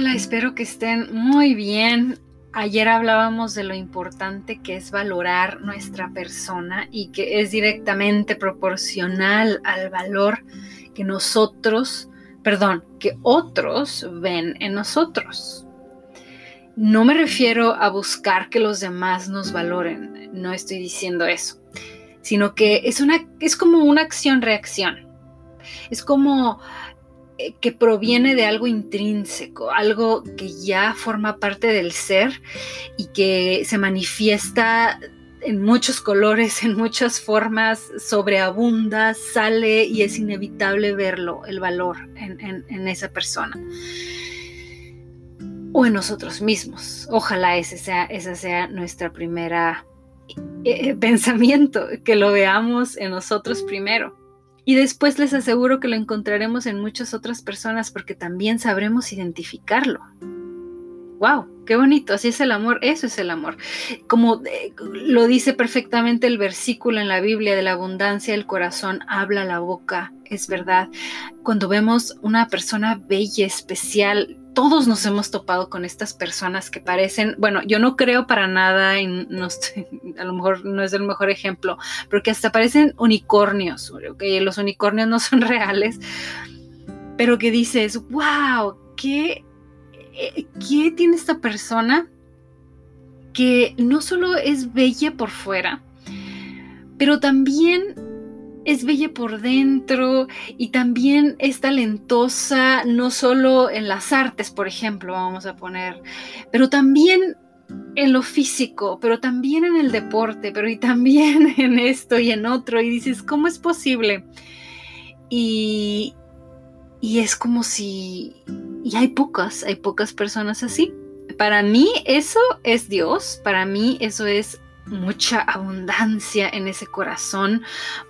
Hola, espero que estén muy bien. Ayer hablábamos de lo importante que es valorar nuestra persona y que es directamente proporcional al valor que nosotros, perdón, que otros ven en nosotros. No me refiero a buscar que los demás nos valoren, no estoy diciendo eso, sino que es, una, es como una acción-reacción. Es como que proviene de algo intrínseco, algo que ya forma parte del ser y que se manifiesta en muchos colores, en muchas formas, sobreabunda, sale y es inevitable verlo, el valor en, esa persona. O en nosotros mismos. Ojalá ese sea, esa sea primera eh, pensamiento, que lo veamos en nosotros primero. Y después les aseguro que lo encontraremos en muchas otras personas porque también sabremos identificarlo. ¡Wow! ¡Qué bonito! Así es el amor, eso es el amor. Como eh, lo dice perfectamente el versículo en la Biblia de la abundancia del corazón, habla la boca, es verdad. Cuando vemos una persona bella, especial, todos nos hemos topado con estas personas que parecen, bueno, yo no creo para nada, y no a lo mejor no es el mejor ejemplo, pero que hasta parecen unicornios, que los unicornios no son reales, pero que dices, wow, ¿qué, eh, ¿qué tiene esta persona que no solo es bella por fuera, pero también es bella por dentro y también es talentosa, no solo en las artes, por ejemplo, vamos a poner, pero también en lo físico, pero también en el deporte, pero y también en esto y en otro, y dices, ¿cómo es posible? Y, y es como si, y hay pocas, hay pocas personas así. Para mí eso es Dios, para mí eso es mucha abundancia en ese corazón.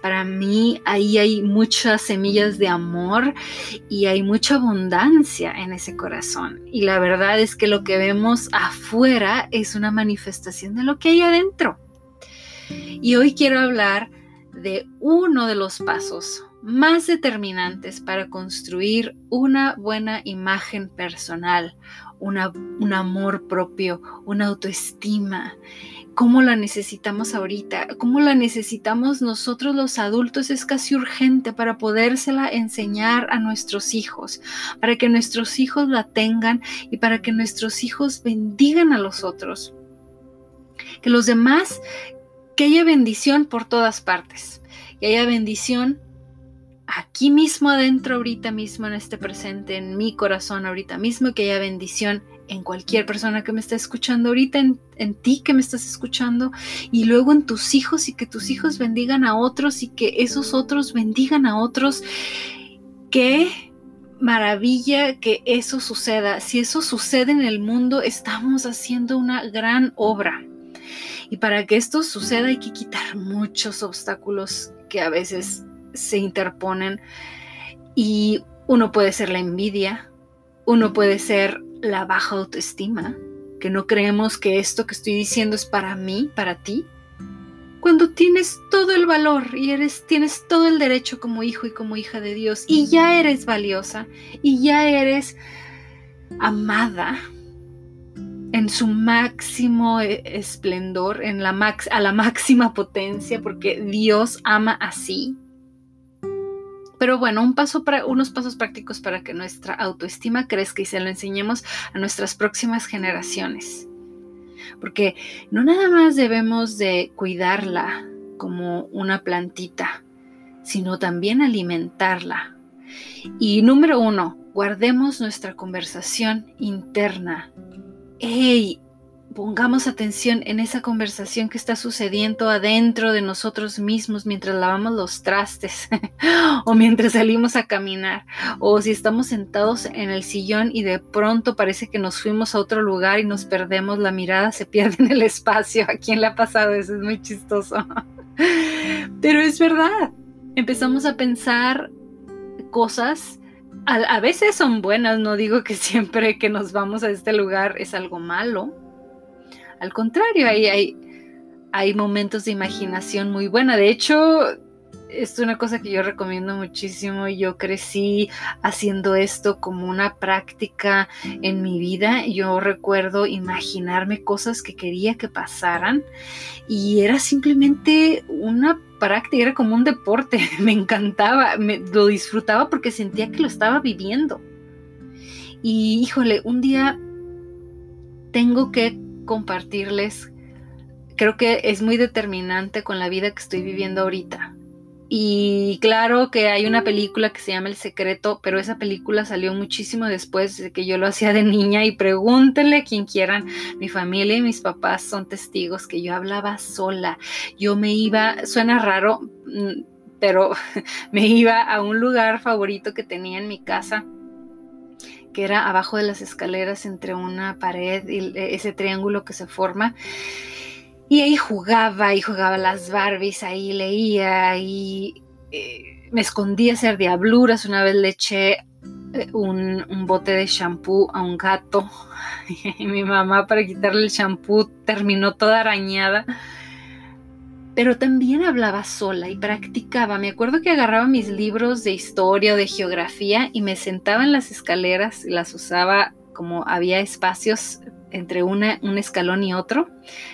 Para mí ahí hay muchas semillas de amor y hay mucha abundancia en ese corazón. Y la verdad es que lo que vemos afuera es una manifestación de lo que hay adentro. Y hoy quiero hablar de uno de los pasos más determinantes para construir una buena imagen personal, un amor propio, una autoestima cómo la necesitamos ahorita, cómo la necesitamos nosotros los adultos es casi urgente para podérsela enseñar a nuestros hijos, para que nuestros hijos la tengan y para que nuestros hijos bendigan a los otros. Que los demás, que haya bendición por todas partes, que haya bendición aquí mismo adentro, ahorita mismo en este presente, en mi corazón ahorita mismo, que haya bendición en cualquier persona que me está escuchando ahorita, en, ti que me estás escuchando, y luego en tus hijos y que tus hijos bendigan a otros y que esos otros bendigan a otros. Qué maravilla que eso suceda. Si eso sucede en el mundo, estamos haciendo una gran obra. Y para que esto suceda hay que quitar muchos obstáculos que a veces se interponen. Y uno puede ser la envidia, uno puede ser la baja autoestima, que no creemos que esto que estoy diciendo es para mí, para ti, cuando tienes todo el valor y eres tienes todo el derecho como hijo y como hija de Dios y ya eres valiosa y ya eres amada en su máximo e, esplendor, en la max, a la máxima potencia porque Dios ama así. Pero bueno, unos pasos prácticos para que nuestra autoestima crezca y se lo enseñemos a nuestras próximas generaciones. Porque no nada más debemos de cuidarla como una plantita, sino también alimentarla. Y número uno, guardemos nuestra conversación interna. ¡Ey! Pongamos atención en esa conversación que está sucediendo adentro de nosotros mismos mientras lavamos los trastes o mientras salimos a caminar o si estamos sentados en el sillón y de pronto parece que nos fuimos a otro lugar y nos perdemos, la mirada se pierde en el espacio. ¿A quién le ha pasado eso? Es muy chistoso. Pero es verdad. Empezamos a pensar cosas a, veces son buenas, no digo que siempre que nos vamos a este lugar es algo malo, al contrario, hay, hay, hay momentos de imaginación muy buena. De hecho, es una cosa que yo recomiendo muchísimo. Yo crecí haciendo esto como una práctica en mi vida. Yo recuerdo imaginarme cosas que quería que pasaran y era simplemente una práctica, era como un deporte. Me encantaba, me, lo disfrutaba porque sentía que lo estaba viviendo. Y híjole, un día tengo que compartirles, creo que es muy determinante con la vida que estoy viviendo ahorita. Y claro que hay una película que se llama El Secreto, pero esa película salió muchísimo después de que yo lo hacía de niña y pregúntenle a quien quieran, mi familia y mis papás son testigos que yo hablaba sola. Yo me iba, suena raro, mm, pero me iba a un lugar favorito que tenía en mi casa que era abajo de las escaleras entre una pared y ese triángulo que se forma. Y ahí jugaba y jugaba las Barbies, ahí leía y eh, me escondía a hacer diabluras. Una vez le eché eh, un, un, bote de shampoo a un gato y mi mamá para quitarle el shampoo terminó toda arañada pero también hablaba sola y practicaba. Me acuerdo que agarraba mis libros de historia o de geografía y me sentaba en las escaleras y las usaba como había espacios entre un escalón y otro,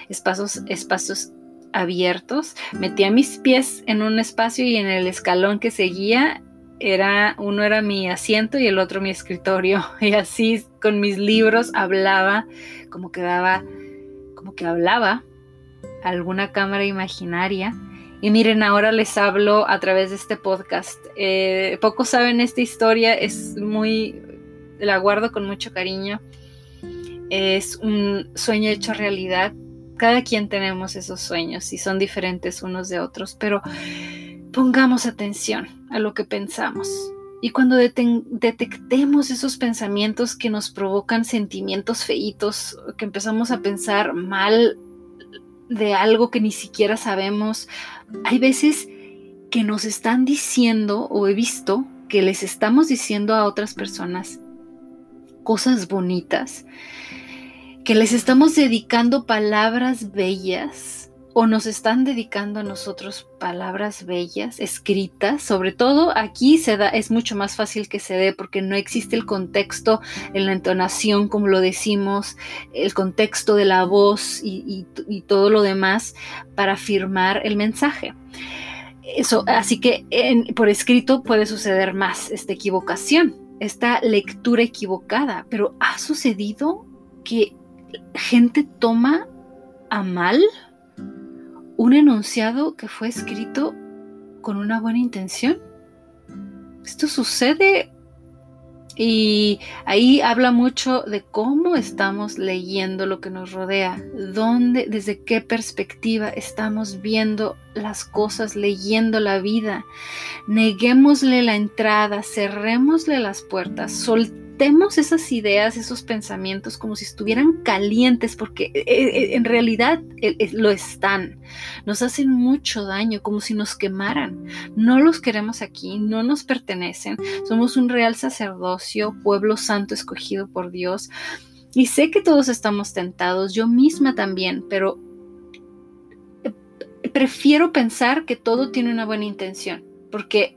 espacios, espacios abiertos. Metía mis pies en un espacio y en el escalón que seguía era uno era mi asiento y el otro mi escritorio y así con mis libros hablaba como que daba como que hablaba alguna cámara imaginaria. Y miren, ahora les hablo a través de este podcast. Eh, pocos saben esta historia, es muy, la guardo con mucho cariño. Es un sueño hecho realidad. Cada quien tenemos esos sueños y son diferentes unos de otros, pero pongamos atención a lo que pensamos. Y cuando detectemos esos pensamientos que nos provocan sentimientos feitos, que empezamos a pensar mal de algo que ni siquiera sabemos. Hay veces que nos están diciendo, o he visto, que les estamos diciendo a otras personas cosas bonitas, que les estamos dedicando palabras bellas o nos están dedicando a nosotros palabras bellas, escritas, sobre todo aquí se da, es mucho más fácil que se dé porque no existe el contexto en la entonación, como lo decimos, el contexto de la voz y, todo lo demás para afirmar el mensaje. Eso, así que por escrito puede suceder más esta equivocación, esta lectura equivocada, pero ha sucedido que gente toma a mal un enunciado que fue escrito con una buena intención. Esto sucede y ahí habla mucho de cómo estamos leyendo lo que nos rodea, dónde, desde qué perspectiva estamos viendo las cosas, leyendo la vida. Neguémosle la entrada, cerrémosle las puertas, Temos esas ideas, esos pensamientos como si estuvieran calientes, porque eh, eh, en realidad eh, lo están. Nos hacen mucho daño, como si nos quemaran. No los queremos aquí, no nos pertenecen. Somos un real sacerdocio, pueblo santo escogido por Dios. Y sé que todos estamos tentados, yo misma también, pero prefiero pensar que todo tiene una buena intención, porque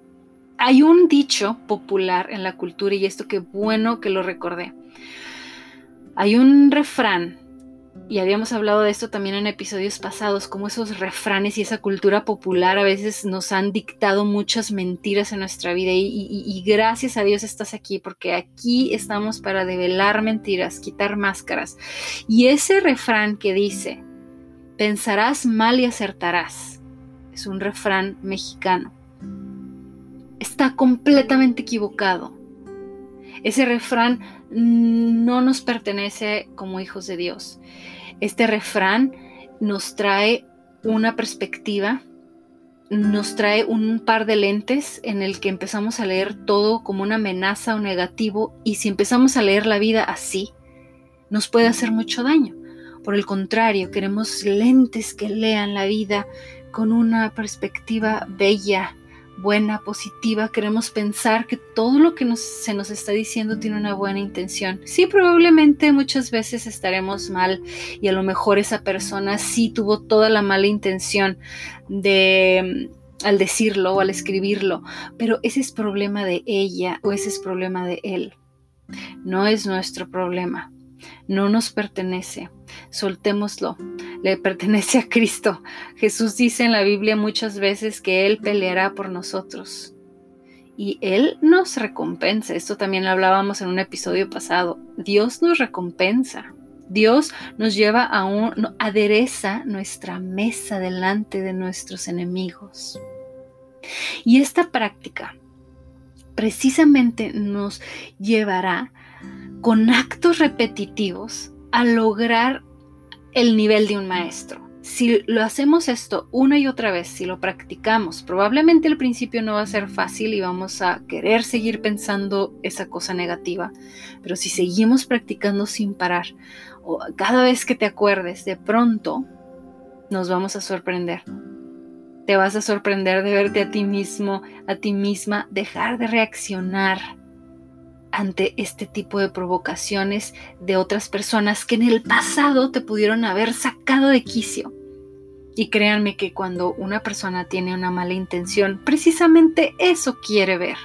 hay un dicho popular en la cultura y esto qué bueno que lo recordé. Hay un refrán, y habíamos hablado de esto también en episodios pasados, como esos refranes y esa cultura popular a veces nos han dictado muchas mentiras en nuestra vida y, gracias a Dios estás aquí porque aquí estamos para develar mentiras, quitar máscaras. Y ese refrán que dice, pensarás mal y acertarás, es un refrán mexicano está completamente equivocado. Ese refrán no nos pertenece como hijos de Dios. Este refrán nos trae una perspectiva, nos trae un par de lentes en el que empezamos a leer todo como una amenaza o negativo y si empezamos a leer la vida así, nos puede hacer mucho daño. Por el contrario, queremos lentes que lean la vida con una perspectiva bella, buena, positiva, queremos pensar que todo lo que se nos está diciendo tiene una buena intención. Sí, probablemente muchas veces estaremos mal y a lo mejor esa persona sí tuvo toda la mala intención de al decirlo o al escribirlo, pero ese es problema de ella o ese es problema de él. No es nuestro problema, no nos pertenece, soltémoslo, le pertenece a Cristo. Jesús dice en la Biblia muchas veces que Él peleará por nosotros. Y Él nos recompensa. Esto también lo hablábamos en un episodio pasado. Dios nos recompensa. Dios nos lleva a un, adereza nuestra mesa delante de nuestros enemigos. Y esta práctica precisamente nos llevará con actos repetitivos a lograr el nivel de un maestro. Si lo hacemos esto una y otra vez, si lo practicamos, probablemente al principio no va a ser fácil y vamos a querer seguir pensando esa cosa negativa, pero si seguimos practicando sin parar, o cada vez que te acuerdes, de pronto nos vamos a sorprender. Te vas a sorprender de verte a ti mismo, a ti misma, dejar de reaccionar ante este tipo de provocaciones de otras personas que en el pasado te pudieron haber sacado de quicio. Y créanme que cuando una persona tiene una mala intención, precisamente eso quiere ver,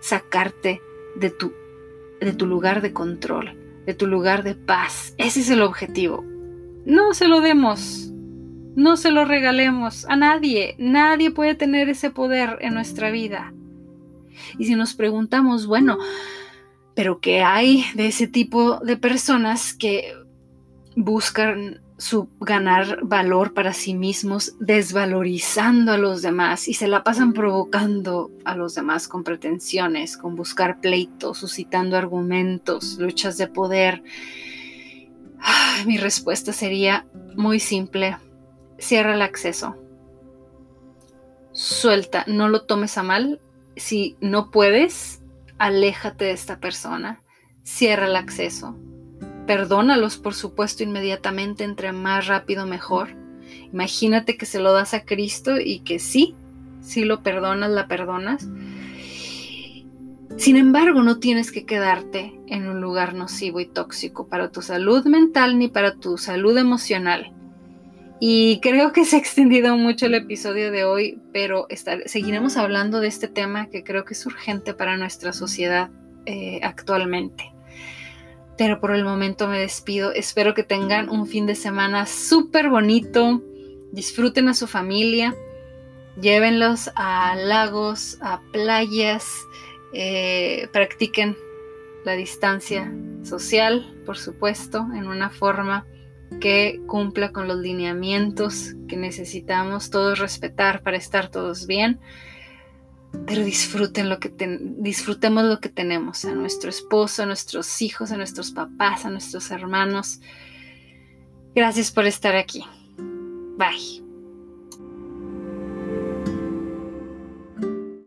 sacarte de tu, de tu lugar de control, de tu lugar de paz. Ese es el objetivo. No se lo demos, no se lo regalemos a nadie. Nadie puede tener ese poder en nuestra vida. Y si nos preguntamos, bueno, pero ¿qué hay de ese tipo de personas que buscan su ganar valor para sí mismos, desvalorizando a los demás y se la pasan provocando a los demás con pretensiones, con buscar pleitos, suscitando argumentos, luchas de poder. mi respuesta sería muy simple. Cierra el acceso. Suelta, no lo tomes a mal. Si no puedes, aléjate de esta persona. Cierra el acceso Perdónalos, por supuesto, inmediatamente, entre más rápido mejor. Imagínate que se lo das a Cristo y que sí, sí lo perdonas, la perdonas. Sin embargo, no tienes que quedarte en un lugar nocivo y tóxico para tu salud mental ni para tu salud emocional. Y creo que se ha extendido mucho el episodio de hoy, pero seguiremos hablando de este tema que creo que es urgente para nuestra sociedad eh, actualmente pero por el momento me despido. Espero que tengan un fin de semana súper bonito. Disfruten a su familia. Llévenlos a lagos, a playas. Eh, practiquen la distancia social, por supuesto, en una forma que cumpla con los lineamientos que necesitamos todos respetar para estar todos bien pero disfruten lo que disfrutemos lo que tenemos, a nuestro esposo, a nuestros hijos, a nuestros papás, a nuestros hermanos. Gracias por estar aquí. Bye.